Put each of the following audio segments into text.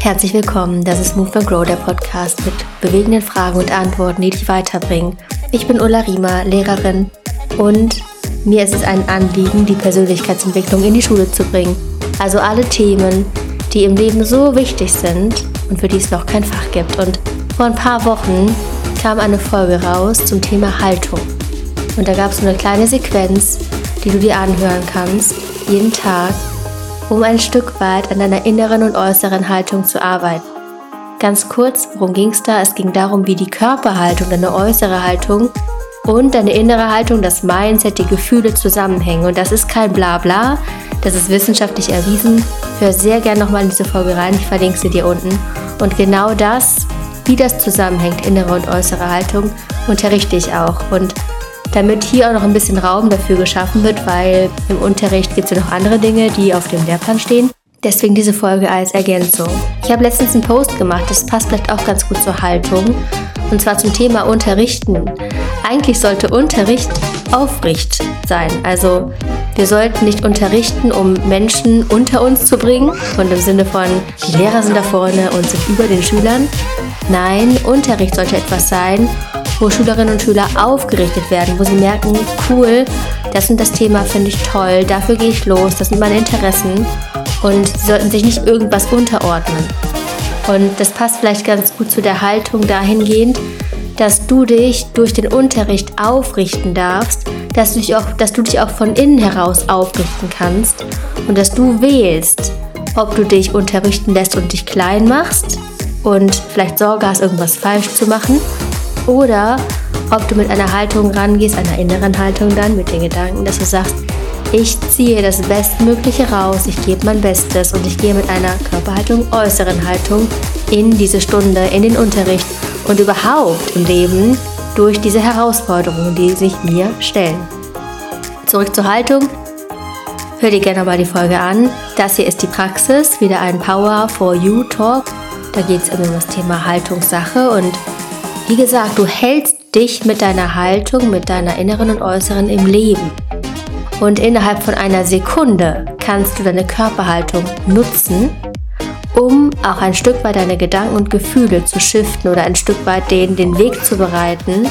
Herzlich willkommen, das ist Move and Grow, der Podcast mit bewegenden Fragen und Antworten, die dich weiterbringen. Ich bin Ulla Riemer, Lehrerin und mir ist es ein Anliegen, die Persönlichkeitsentwicklung in die Schule zu bringen. Also alle Themen, die im Leben so wichtig sind und für die es noch kein Fach gibt. Und vor ein paar Wochen kam eine Folge raus zum Thema Haltung. Und da gab es eine kleine Sequenz, die du dir anhören kannst, jeden Tag, um ein Stück weit an deiner inneren und äußeren Haltung zu arbeiten. Ganz kurz, worum ging es da? Es ging darum, wie die Körperhaltung, deine äußere Haltung und deine innere Haltung, das Mindset, die Gefühle zusammenhängen. Und das ist kein Blabla, das ist wissenschaftlich erwiesen. Hör sehr gerne nochmal in diese Folge rein, ich verlinke sie dir unten. Und genau das, wie das zusammenhängt, innere und äußere Haltung, unterrichte ich auch. Und damit hier auch noch ein bisschen Raum dafür geschaffen wird, weil im Unterricht gibt es ja noch andere Dinge, die auf dem Lehrplan stehen. Deswegen diese Folge als Ergänzung. Ich habe letztens einen Post gemacht, das passt vielleicht auch ganz gut zur Haltung. Und zwar zum Thema Unterrichten. Eigentlich sollte Unterricht Aufricht sein. Also wir sollten nicht unterrichten, um Menschen unter uns zu bringen und im Sinne von, die Lehrer sind da vorne und sind über den Schülern. Nein, Unterricht sollte etwas sein, wo Schülerinnen und Schüler aufgerichtet werden, wo sie merken, cool, das und das Thema finde ich toll, dafür gehe ich los, das sind meine Interessen und sie sollten sich nicht irgendwas unterordnen. Und das passt vielleicht ganz gut zu der Haltung dahingehend, dass du dich durch den Unterricht aufrichten darfst, dass du dich auch, dass du dich auch von innen heraus aufrichten kannst und dass du wählst, ob du dich unterrichten lässt und dich klein machst und vielleicht Sorge hast, irgendwas falsch zu machen oder ob du mit einer Haltung rangehst, einer inneren Haltung dann, mit den Gedanken, dass du sagst, ich ziehe das Bestmögliche raus, ich gebe mein Bestes und ich gehe mit einer Körperhaltung, äußeren Haltung in diese Stunde, in den Unterricht und überhaupt im Leben durch diese Herausforderungen, die sich mir stellen. Zurück zur Haltung. Hör dir gerne mal die Folge an. Das hier ist die Praxis, wieder ein Power for You Talk. Da geht es um das Thema Haltungssache und wie gesagt, du hältst dich mit deiner Haltung, mit deiner inneren und äußeren im Leben. Und innerhalb von einer Sekunde kannst du deine Körperhaltung nutzen, um auch ein Stück weit deine Gedanken und Gefühle zu shiften oder ein Stück weit denen den Weg zu bereiten,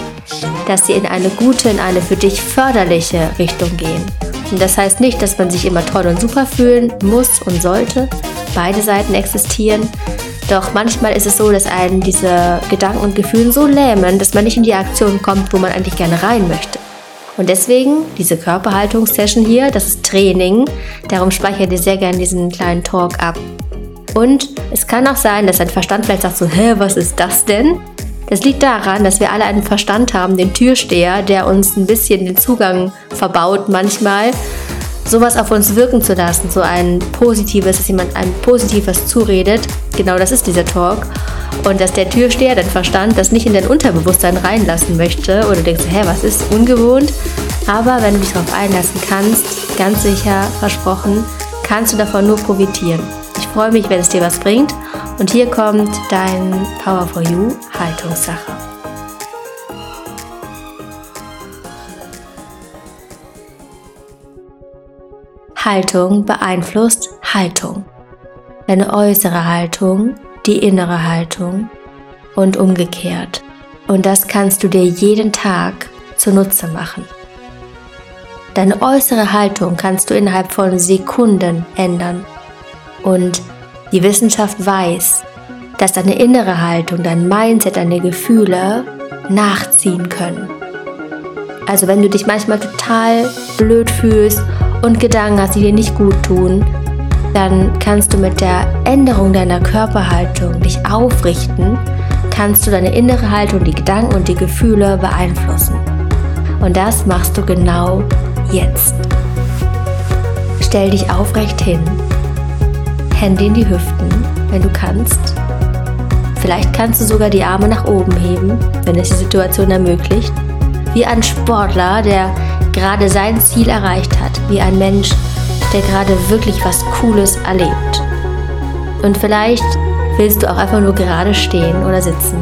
dass sie in eine gute, in eine für dich förderliche Richtung gehen. Und das heißt nicht, dass man sich immer toll und super fühlen muss und sollte. Beide Seiten existieren. Doch manchmal ist es so, dass einen diese Gedanken und Gefühle so lähmen, dass man nicht in die Aktion kommt, wo man eigentlich gerne rein möchte. Und deswegen diese Körperhaltungssession hier, das ist Training. Darum speichere dir sehr gerne diesen kleinen Talk ab. Und es kann auch sein, dass dein Verstand vielleicht sagt so, hä, was ist das denn? Das liegt daran, dass wir alle einen Verstand haben, den Türsteher, der uns ein bisschen den Zugang verbaut manchmal sowas auf uns wirken zu lassen, so ein positives, dass jemand ein positives zuredet, genau das ist dieser Talk. Und dass der Türsteher, dein Verstand, das nicht in dein Unterbewusstsein reinlassen möchte oder denkst, hä, was ist ungewohnt? Aber wenn du dich darauf einlassen kannst, ganz sicher versprochen, kannst du davon nur profitieren. Ich freue mich, wenn es dir was bringt. Und hier kommt dein Power for You Haltungssache. Haltung beeinflusst Haltung. Deine äußere Haltung, die innere Haltung und umgekehrt. Und das kannst du dir jeden Tag zunutze machen. Deine äußere Haltung kannst du innerhalb von Sekunden ändern. Und die Wissenschaft weiß, dass deine innere Haltung, dein Mindset, deine Gefühle nachziehen können. Also wenn du dich manchmal total blöd fühlst und Gedanken hast, die dir nicht gut tun, dann kannst du mit der Änderung deiner Körperhaltung dich aufrichten, kannst du deine innere Haltung, die Gedanken und die Gefühle beeinflussen. Und das machst du genau jetzt. Stell dich aufrecht hin, Hände in die Hüften, wenn du kannst. Vielleicht kannst du sogar die Arme nach oben heben, wenn es die Situation ermöglicht. Wie ein Sportler, der gerade sein Ziel erreicht hat, wie ein Mensch, der gerade wirklich was Cooles erlebt. Und vielleicht willst du auch einfach nur gerade stehen oder sitzen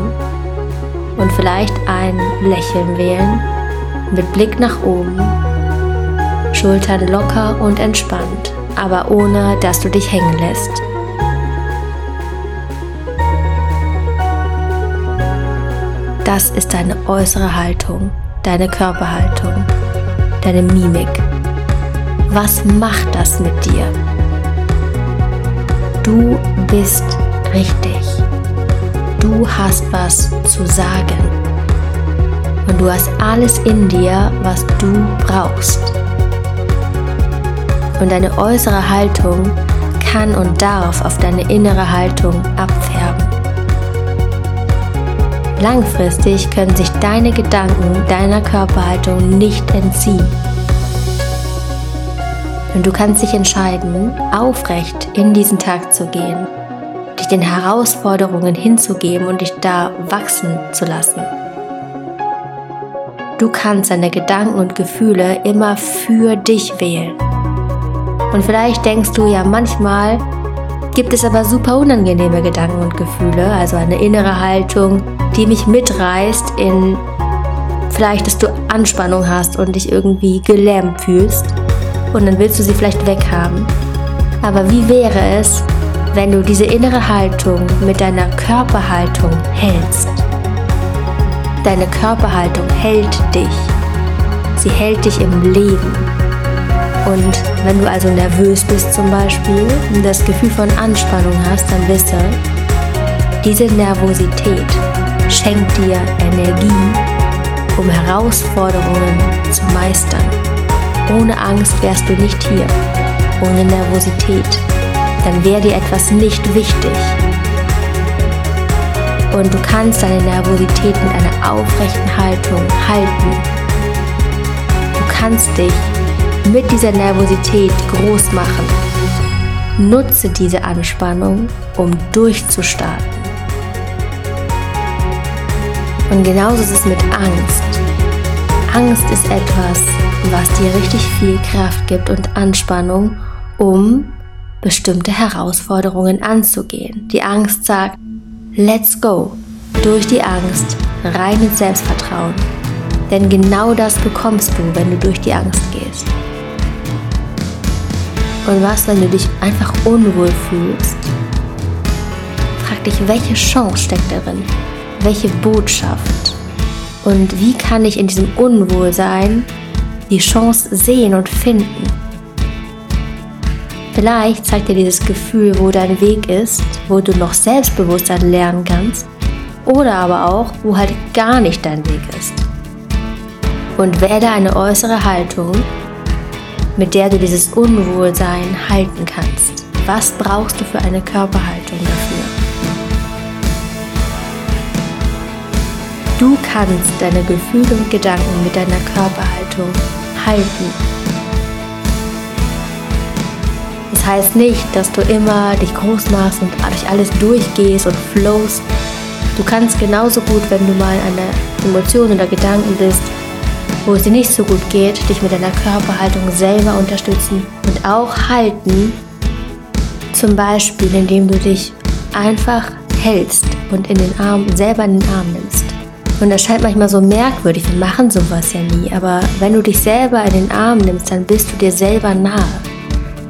und vielleicht ein Lächeln wählen mit Blick nach oben. Schultern locker und entspannt, aber ohne dass du dich hängen lässt. Das ist deine äußere Haltung, deine Körperhaltung, deine Mimik. Was macht das mit dir? Du bist richtig. Du hast was zu sagen. Und du hast alles in dir, was du brauchst. Und deine äußere Haltung kann und darf auf deine innere Haltung abfärben. Langfristig können sich deine Gedanken deiner Körperhaltung nicht entziehen. Und du kannst dich entscheiden, aufrecht in diesen Tag zu gehen, dich den Herausforderungen hinzugeben und dich da wachsen zu lassen. Du kannst deine Gedanken und Gefühle immer für dich wählen. Und vielleicht denkst du ja manchmal, gibt es aber super unangenehme Gedanken und Gefühle, also eine innere Haltung, die mich mitreißt in vielleicht, dass du Anspannung hast und dich irgendwie gelähmt fühlst und dann willst du sie vielleicht weghaben. Aber wie wäre es, wenn du diese innere Haltung mit deiner Körperhaltung hältst? Deine Körperhaltung hält dich. Sie hält dich im Leben. Und wenn du also nervös bist zum Beispiel und das Gefühl von Anspannung hast, dann wisse, diese Nervosität schenkt dir Energie, um Herausforderungen zu meistern. Ohne Angst wärst du nicht hier, ohne Nervosität. Dann wäre dir etwas nicht wichtig. Und du kannst deine Nervosität mit einer aufrechten Haltung halten. Du kannst dich mit dieser Nervosität groß machen. Nutze diese Anspannung, um durchzustarten. Und genauso ist es mit Angst. Angst ist etwas, was dir richtig viel Kraft gibt und Anspannung, um bestimmte Herausforderungen anzugehen. Die Angst sagt, let's go. Durch die Angst rein ins Selbstvertrauen. Denn genau das bekommst du, wenn du durch die Angst gehst. Und was, wenn du dich einfach unwohl fühlst? Frag dich, welche Chance steckt darin? Welche Botschaft? Und wie kann ich in diesem Unwohlsein die Chance sehen und finden. Vielleicht zeigt dir dieses Gefühl, wo dein Weg ist, wo du noch Selbstbewusstsein lernen kannst oder aber auch, wo halt gar nicht dein Weg ist. Und wähle eine äußere Haltung, mit der du dieses Unwohlsein halten kannst. Was brauchst du für eine Körperhaltung dafür? Du kannst deine Gefühle und Gedanken mit deiner Körperhaltung halten. Das heißt nicht, dass du immer dich groß machst und durch alles durchgehst und flowst. Du kannst genauso gut, wenn du mal der Emotion oder Gedanken bist, wo es dir nicht so gut geht, dich mit deiner Körperhaltung selber unterstützen und auch halten. Zum Beispiel, indem du dich einfach hältst und in den Arm selber in den Arm nimmst. Und das scheint manchmal so merkwürdig, wir machen sowas ja nie, aber wenn du dich selber in den Arm nimmst, dann bist du dir selber nahe.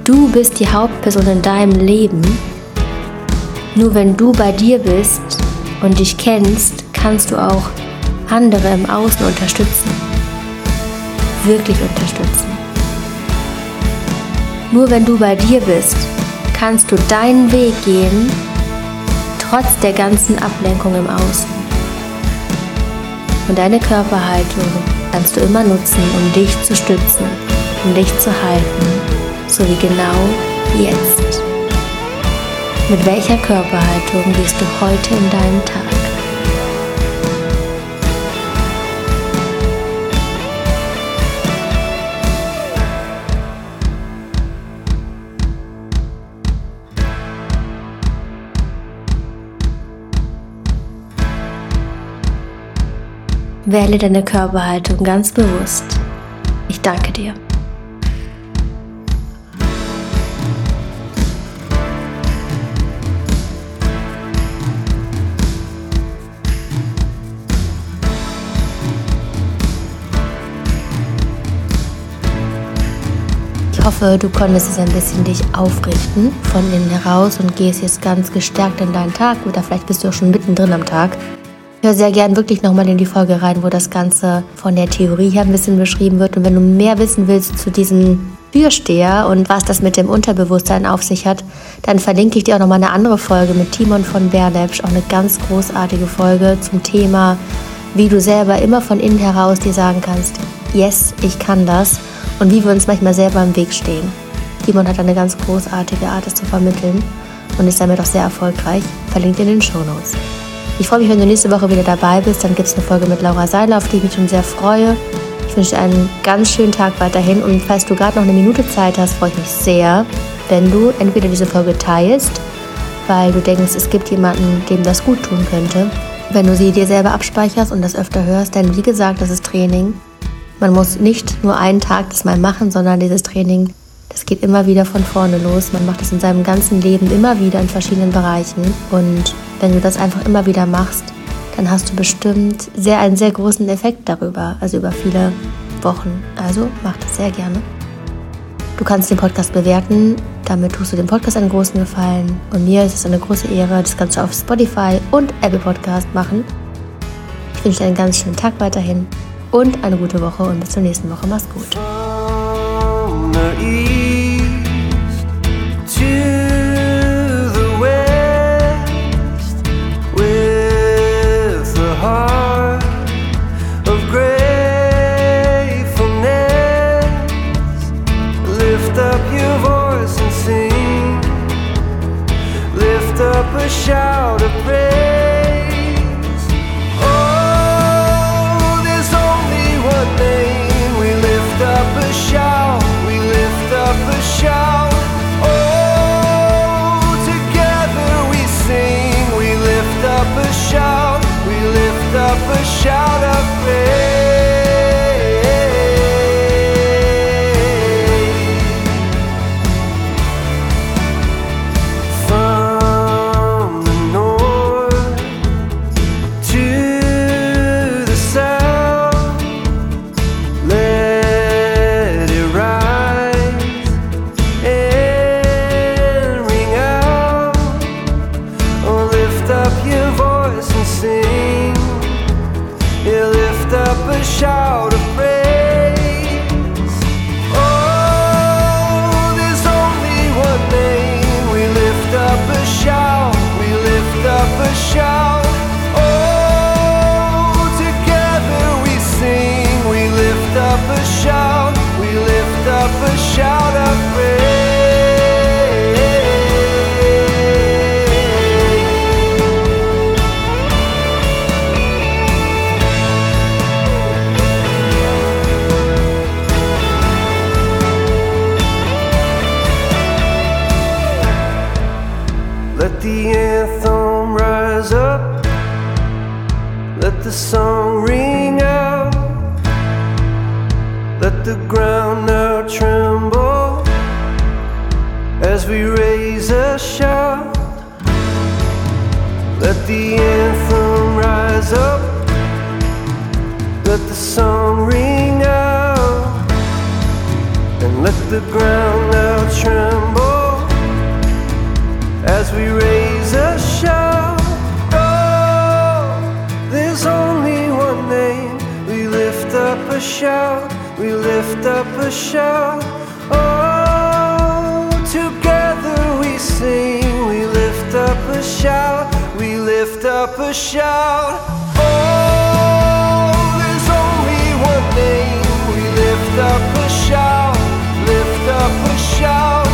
Du bist die Hauptperson in deinem Leben. Nur wenn du bei dir bist und dich kennst, kannst du auch andere im Außen unterstützen. Wirklich unterstützen. Nur wenn du bei dir bist, kannst du deinen Weg gehen, trotz der ganzen Ablenkung im Außen. Und deine Körperhaltung kannst du immer nutzen, um dich zu stützen, um dich zu halten, so wie genau jetzt. Mit welcher Körperhaltung gehst du heute in deinen Tag? Wähle deine Körperhaltung ganz bewusst. Ich danke dir. hoffe, du konntest es ein bisschen dich aufrichten von innen heraus und gehst jetzt ganz gestärkt in deinen Tag oder vielleicht bist du auch schon mittendrin am Tag. Hör sehr gern wirklich nochmal in die Folge rein, wo das Ganze von der Theorie her ein bisschen beschrieben wird. Und wenn du mehr wissen willst zu diesem Türsteher und was das mit dem Unterbewusstsein auf sich hat, dann verlinke ich dir auch nochmal eine andere Folge mit Timon von Bernepsch, auch eine ganz großartige Folge zum Thema, wie du selber immer von innen heraus dir sagen kannst, yes, ich kann das und wie wir uns manchmal selber im Weg stehen. Timon hat eine ganz großartige Art, es zu vermitteln und ist damit auch sehr erfolgreich. Verlinkt in den Show Notes. Ich freue mich, wenn du nächste Woche wieder dabei bist. Dann gibt es eine Folge mit Laura Seiler, auf die ich mich schon sehr freue. Ich wünsche dir einen ganz schönen Tag weiterhin. Und falls du gerade noch eine Minute Zeit hast, freue ich mich sehr, wenn du entweder diese Folge teilst, weil du denkst, es gibt jemanden, dem das gut tun könnte. Wenn du sie dir selber abspeicherst und das öfter hörst, denn wie gesagt, das ist Training. Man muss nicht nur einen Tag das mal machen, sondern dieses Training, das geht immer wieder von vorne los. Man macht es in seinem ganzen Leben immer wieder in verschiedenen Bereichen. Und wenn du das einfach immer wieder machst, dann hast du bestimmt sehr einen sehr großen Effekt darüber, also über viele Wochen. Also mach das sehr gerne. Du kannst den Podcast bewerten, damit tust du dem Podcast einen großen Gefallen. Und mir ist es eine große Ehre, das kannst du auf Spotify und Apple Podcast machen. Ich wünsche dir einen ganz schönen Tag weiterhin und eine gute Woche und bis zur nächsten Woche. Mach's gut. a shout of faith. Lift up a shout of praise. the ground now tremble as we raise a shout. Let the anthem rise up, let the song ring out, and let the ground now tremble as we raise a shout. Oh, there's only one name, we lift up a shout we lift up a shout. Oh, together we sing, we lift up a shout, we lift up a shout. Oh, there's only one name, we lift up a shout, lift up a shout.